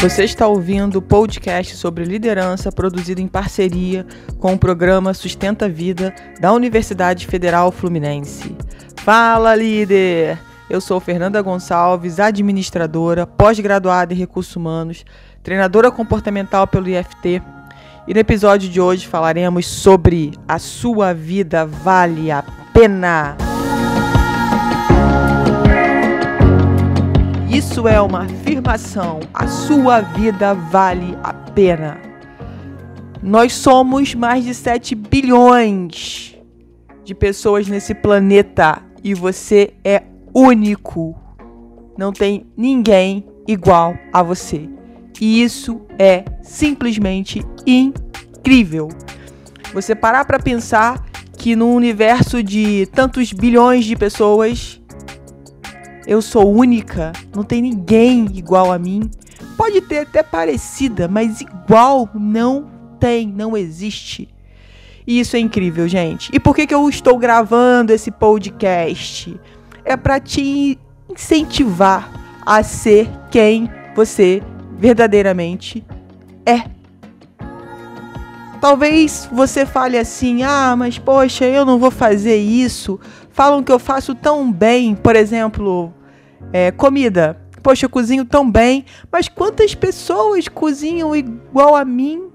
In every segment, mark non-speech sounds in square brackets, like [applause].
Você está ouvindo o podcast sobre liderança produzido em parceria com o programa Sustenta Vida da Universidade Federal Fluminense. Fala, líder! Eu sou Fernanda Gonçalves, administradora, pós-graduada em recursos humanos, treinadora comportamental pelo IFT. E no episódio de hoje falaremos sobre a sua vida vale a pena. Isso é uma afirmação. A sua vida vale a pena. Nós somos mais de 7 bilhões de pessoas nesse planeta e você é único. Não tem ninguém igual a você. E isso é simplesmente incrível. Você parar para pensar que no universo de tantos bilhões de pessoas, eu sou única, não tem ninguém igual a mim. Pode ter até parecida, mas igual não tem, não existe. E isso é incrível, gente. E por que, que eu estou gravando esse podcast? É para te incentivar a ser quem você verdadeiramente é. Talvez você fale assim: ah, mas poxa, eu não vou fazer isso. Falam que eu faço tão bem, por exemplo, é, comida. Poxa, eu cozinho tão bem, mas quantas pessoas cozinham igual a mim?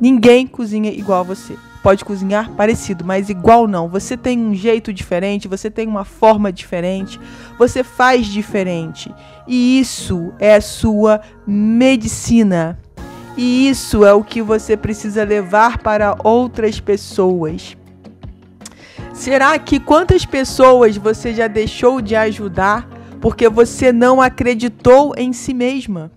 Ninguém cozinha igual a você. Pode cozinhar parecido, mas igual não. Você tem um jeito diferente, você tem uma forma diferente, você faz diferente. E isso é a sua medicina. E isso é o que você precisa levar para outras pessoas. Será que quantas pessoas você já deixou de ajudar porque você não acreditou em si mesma?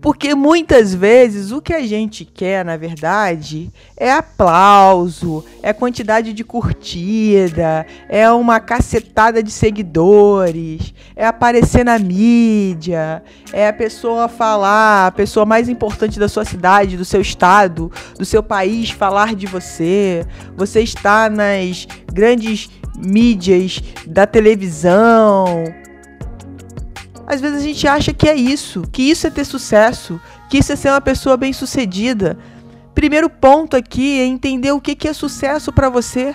Porque muitas vezes o que a gente quer, na verdade, é aplauso, é quantidade de curtida, é uma cacetada de seguidores, é aparecer na mídia, é a pessoa falar, a pessoa mais importante da sua cidade, do seu estado, do seu país falar de você. Você está nas grandes mídias da televisão, às vezes a gente acha que é isso, que isso é ter sucesso, que isso é ser uma pessoa bem-sucedida. Primeiro ponto aqui é entender o que é sucesso para você.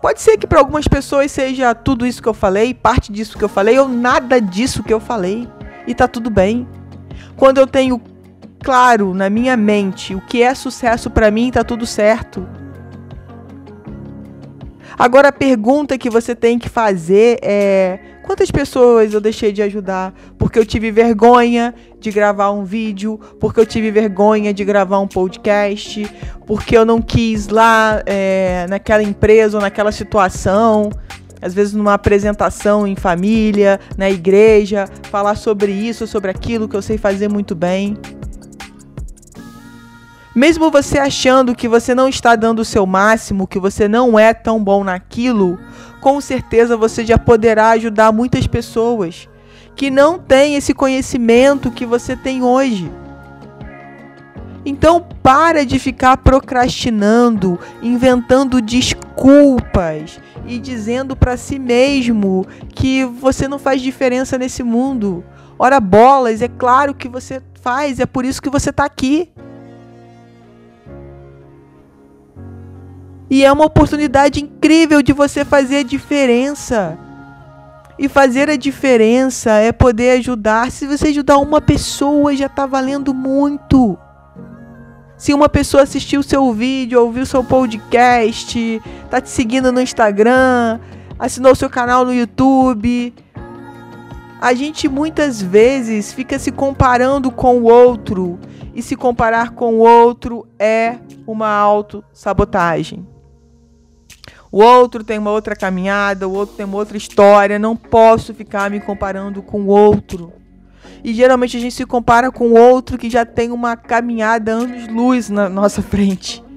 Pode ser que para algumas pessoas seja tudo isso que eu falei, parte disso que eu falei, ou nada disso que eu falei. E tá tudo bem. Quando eu tenho claro na minha mente o que é sucesso para mim, tá tudo certo. Agora a pergunta que você tem que fazer é: quantas pessoas eu deixei de ajudar porque eu tive vergonha de gravar um vídeo, porque eu tive vergonha de gravar um podcast, porque eu não quis lá é, naquela empresa ou naquela situação? às vezes numa apresentação em família, na igreja, falar sobre isso, sobre aquilo que eu sei fazer muito bem. Mesmo você achando que você não está dando o seu máximo, que você não é tão bom naquilo, com certeza você já poderá ajudar muitas pessoas que não têm esse conhecimento que você tem hoje. Então para de ficar procrastinando, inventando desculpas e dizendo para si mesmo que você não faz diferença nesse mundo. Ora bolas, é claro que você faz, é por isso que você está aqui. E é uma oportunidade incrível de você fazer a diferença. E fazer a diferença é poder ajudar. Se você ajudar uma pessoa, já está valendo muito. Se uma pessoa assistiu seu vídeo, ouviu seu podcast, está te seguindo no Instagram, assinou seu canal no YouTube. A gente muitas vezes fica se comparando com o outro. E se comparar com o outro é uma autossabotagem. O outro tem uma outra caminhada, o outro tem uma outra história. Não posso ficar me comparando com o outro. E geralmente a gente se compara com o outro que já tem uma caminhada anos-luz na nossa frente. [laughs]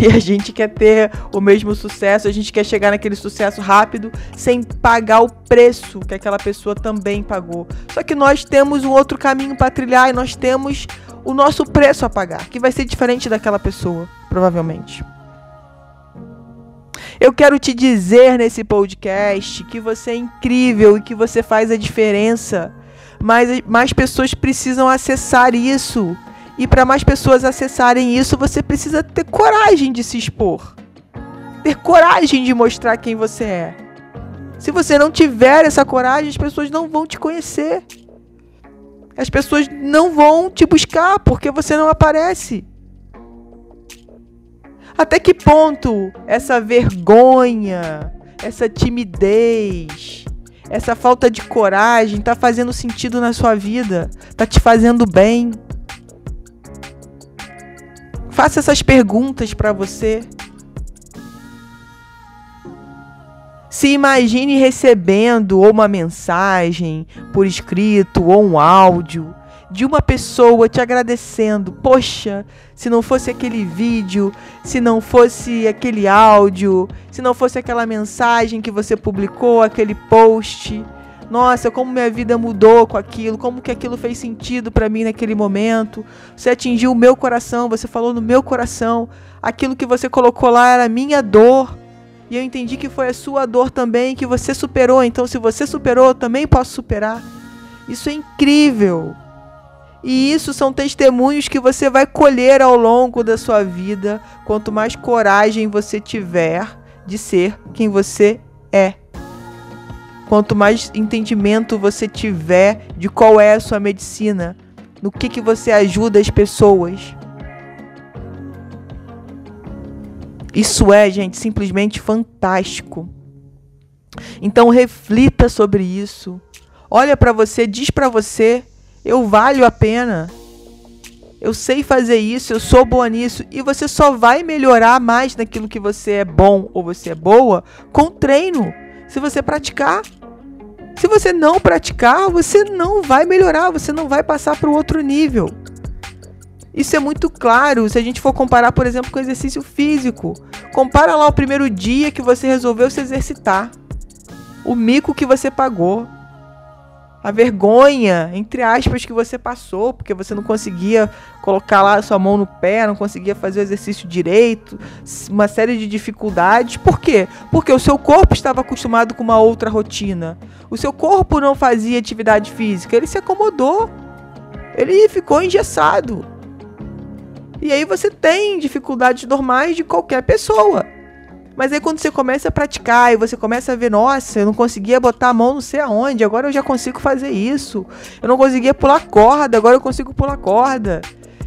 E a gente quer ter o mesmo sucesso, a gente quer chegar naquele sucesso rápido sem pagar o preço que aquela pessoa também pagou. Só que nós temos um outro caminho para trilhar e nós temos o nosso preço a pagar, que vai ser diferente daquela pessoa, provavelmente. Eu quero te dizer nesse podcast que você é incrível e que você faz a diferença. mas mais pessoas precisam acessar isso. E para mais pessoas acessarem isso, você precisa ter coragem de se expor. Ter coragem de mostrar quem você é. Se você não tiver essa coragem, as pessoas não vão te conhecer. As pessoas não vão te buscar porque você não aparece. Até que ponto essa vergonha, essa timidez, essa falta de coragem está fazendo sentido na sua vida? Está te fazendo bem? Faça essas perguntas para você. Se imagine recebendo ou uma mensagem por escrito ou um áudio de uma pessoa te agradecendo. Poxa, se não fosse aquele vídeo, se não fosse aquele áudio, se não fosse aquela mensagem que você publicou, aquele post, nossa, como minha vida mudou com aquilo, como que aquilo fez sentido para mim naquele momento. Você atingiu o meu coração, você falou no meu coração. Aquilo que você colocou lá era minha dor. E eu entendi que foi a sua dor também, que você superou. Então, se você superou, eu também posso superar. Isso é incrível. E isso são testemunhos que você vai colher ao longo da sua vida, quanto mais coragem você tiver de ser quem você é. Quanto mais entendimento você tiver de qual é a sua medicina, no que, que você ajuda as pessoas. Isso é, gente, simplesmente fantástico. Então reflita sobre isso. Olha para você, diz para você, eu valho a pena. Eu sei fazer isso, eu sou boa nisso e você só vai melhorar mais naquilo que você é bom ou você é boa com treino se você praticar. Se você não praticar, você não vai melhorar, você não vai passar para o outro nível. Isso é muito claro se a gente for comparar, por exemplo, com exercício físico. Compara lá o primeiro dia que você resolveu se exercitar. O mico que você pagou a vergonha, entre aspas, que você passou, porque você não conseguia colocar lá a sua mão no pé, não conseguia fazer o exercício direito, uma série de dificuldades. Por quê? Porque o seu corpo estava acostumado com uma outra rotina. O seu corpo não fazia atividade física, ele se acomodou. Ele ficou engessado. E aí você tem dificuldades normais de qualquer pessoa. Mas aí quando você começa a praticar e você começa a ver, nossa, eu não conseguia botar a mão não sei aonde, agora eu já consigo fazer isso. Eu não conseguia pular corda, agora eu consigo pular corda.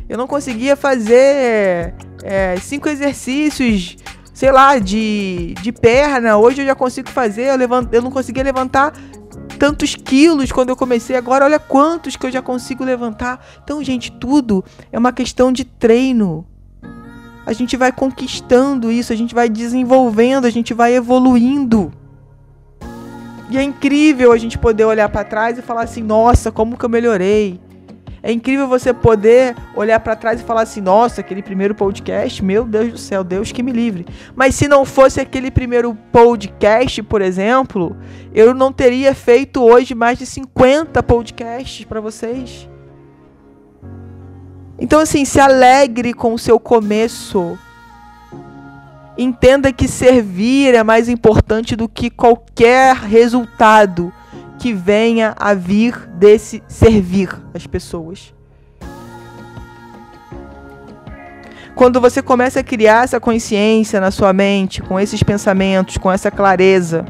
Eu não conseguia fazer é, cinco exercícios, sei lá, de, de perna, hoje eu já consigo fazer. Eu, levanto, eu não conseguia levantar tantos quilos quando eu comecei, agora olha quantos que eu já consigo levantar. Então, gente, tudo é uma questão de treino a gente vai conquistando isso, a gente vai desenvolvendo, a gente vai evoluindo. E é incrível a gente poder olhar para trás e falar assim: nossa, como que eu melhorei. É incrível você poder olhar para trás e falar assim: nossa, aquele primeiro podcast, meu Deus do céu, Deus que me livre. Mas se não fosse aquele primeiro podcast, por exemplo, eu não teria feito hoje mais de 50 podcasts para vocês. Então, assim, se alegre com o seu começo. Entenda que servir é mais importante do que qualquer resultado que venha a vir desse servir as pessoas. Quando você começa a criar essa consciência na sua mente, com esses pensamentos, com essa clareza,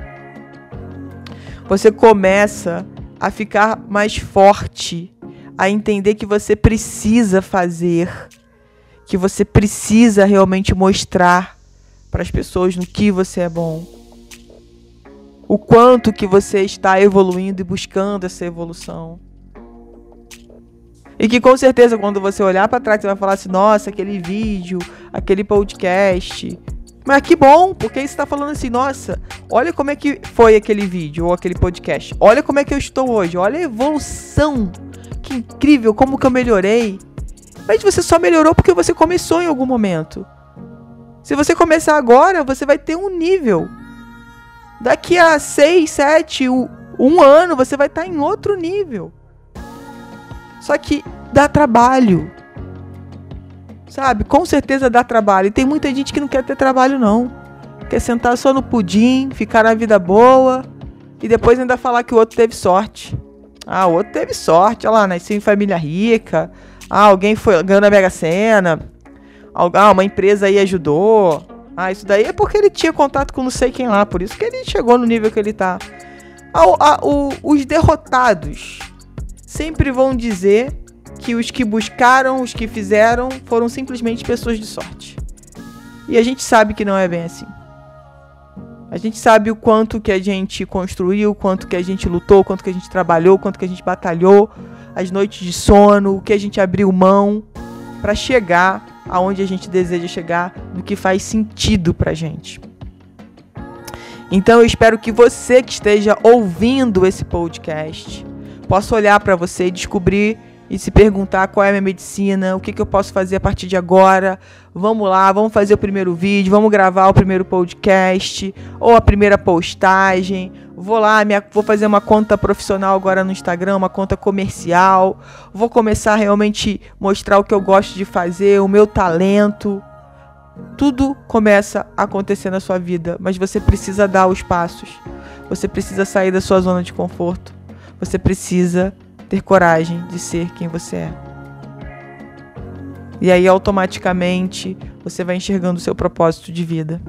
você começa a ficar mais forte a entender que você precisa fazer, que você precisa realmente mostrar para as pessoas no que você é bom. O quanto que você está evoluindo e buscando essa evolução. E que com certeza quando você olhar para trás você vai falar assim: "Nossa, aquele vídeo, aquele podcast, mas que bom, porque você está falando assim, nossa, olha como é que foi aquele vídeo ou aquele podcast. Olha como é que eu estou hoje. Olha a evolução que incrível, como que eu melhorei. Mas você só melhorou porque você começou em algum momento. Se você começar agora, você vai ter um nível. Daqui a 6, 7, um ano, você vai estar em outro nível. Só que dá trabalho. Sabe? Com certeza dá trabalho. E tem muita gente que não quer ter trabalho, não. Quer sentar só no pudim, ficar na vida boa e depois ainda falar que o outro teve sorte. Ah, o outro teve sorte, olha lá, nasceu em família rica. Ah, alguém foi ganhou na Mega Sena. Ah, uma empresa aí ajudou. Ah, isso daí é porque ele tinha contato com não sei quem lá, por isso que ele chegou no nível que ele tá. Ah, o, os derrotados sempre vão dizer que os que buscaram, os que fizeram, foram simplesmente pessoas de sorte. E a gente sabe que não é bem assim. A gente sabe o quanto que a gente construiu, o quanto que a gente lutou, o quanto que a gente trabalhou, o quanto que a gente batalhou, as noites de sono, o que a gente abriu mão para chegar aonde a gente deseja chegar, no que faz sentido pra gente. Então eu espero que você que esteja ouvindo esse podcast possa olhar para você e descobrir e se perguntar qual é a minha medicina, o que, que eu posso fazer a partir de agora. Vamos lá, vamos fazer o primeiro vídeo, vamos gravar o primeiro podcast ou a primeira postagem. Vou lá, minha, vou fazer uma conta profissional agora no Instagram, uma conta comercial. Vou começar a realmente mostrar o que eu gosto de fazer, o meu talento. Tudo começa a acontecer na sua vida, mas você precisa dar os passos. Você precisa sair da sua zona de conforto. Você precisa ter coragem de ser quem você é. E aí automaticamente você vai enxergando o seu propósito de vida.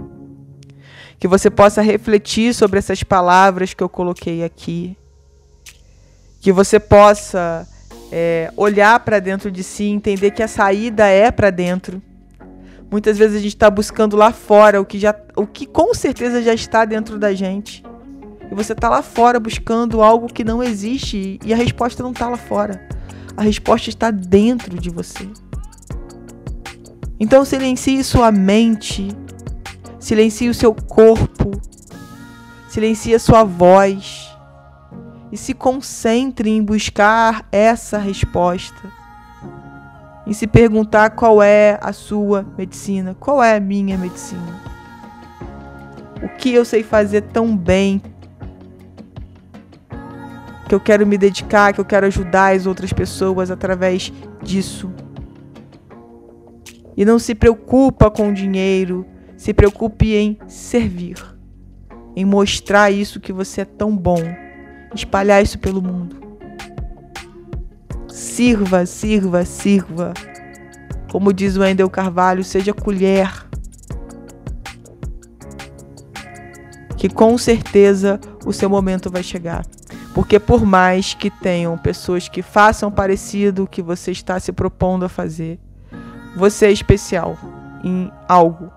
Que você possa refletir sobre essas palavras que eu coloquei aqui. Que você possa é, olhar para dentro de si, entender que a saída é para dentro. Muitas vezes a gente está buscando lá fora o que, já, o que com certeza já está dentro da gente. E você está lá fora buscando algo que não existe e a resposta não está lá fora. A resposta está dentro de você. Então silencie sua mente, silencie o seu corpo, silencie a sua voz e se concentre em buscar essa resposta. Em se perguntar qual é a sua medicina, qual é a minha medicina. O que eu sei fazer tão bem que eu quero me dedicar, que eu quero ajudar as outras pessoas através disso. E não se preocupa com o dinheiro, se preocupe em servir, em mostrar isso que você é tão bom, espalhar isso pelo mundo. Sirva, sirva, sirva. Como diz o Endel Carvalho, seja colher. Que com certeza o seu momento vai chegar. Porque por mais que tenham pessoas que façam parecido o que você está se propondo a fazer, você é especial em algo.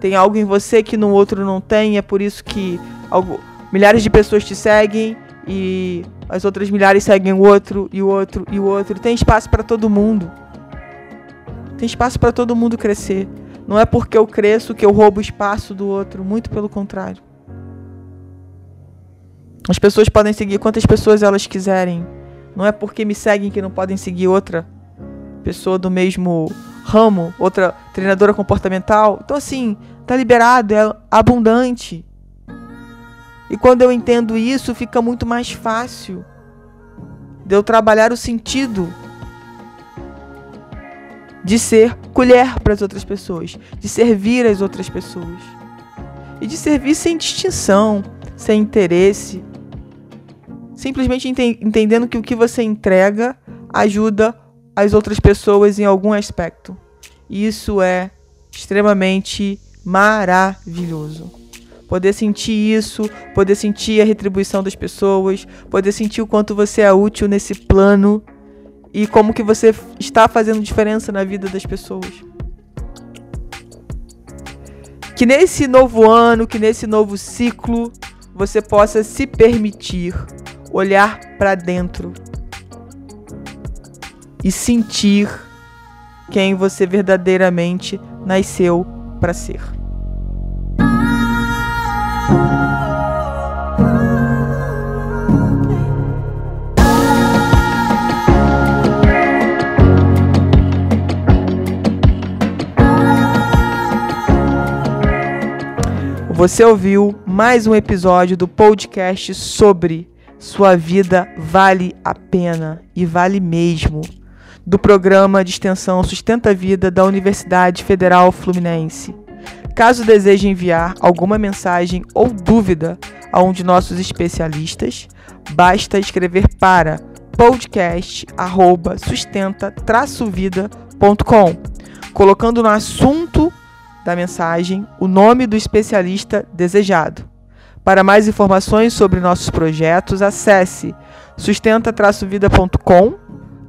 Tem algo em você que no outro não tem, é por isso que algo, milhares de pessoas te seguem e as outras milhares seguem o outro e o outro e o outro. Tem espaço para todo mundo. Tem espaço para todo mundo crescer. Não é porque eu cresço que eu roubo espaço do outro, muito pelo contrário. As pessoas podem seguir quantas pessoas elas quiserem. Não é porque me seguem que não podem seguir outra pessoa do mesmo ramo, outra treinadora comportamental. Então, assim, tá liberado, é abundante. E quando eu entendo isso, fica muito mais fácil de eu trabalhar o sentido de ser colher para as outras pessoas, de servir as outras pessoas. E de servir sem distinção, sem interesse, simplesmente ente entendendo que o que você entrega ajuda as outras pessoas em algum aspecto. Isso é extremamente maravilhoso. Poder sentir isso, poder sentir a retribuição das pessoas, poder sentir o quanto você é útil nesse plano e como que você está fazendo diferença na vida das pessoas. Que nesse novo ano, que nesse novo ciclo, você possa se permitir olhar para dentro e sentir quem você verdadeiramente nasceu para ser. Você ouviu mais um episódio do podcast sobre sua vida vale a pena e vale mesmo. Do programa de extensão Sustenta a Vida da Universidade Federal Fluminense. Caso deseje enviar alguma mensagem ou dúvida, a um de nossos especialistas, basta escrever para podcast@sustenta-vida.com, colocando no assunto da mensagem o nome do especialista desejado. Para mais informações sobre nossos projetos, acesse sustenta-vida.com,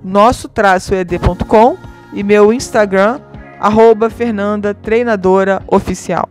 nosso-ed.com e meu Instagram, arroba Fernanda Treinadora Oficial.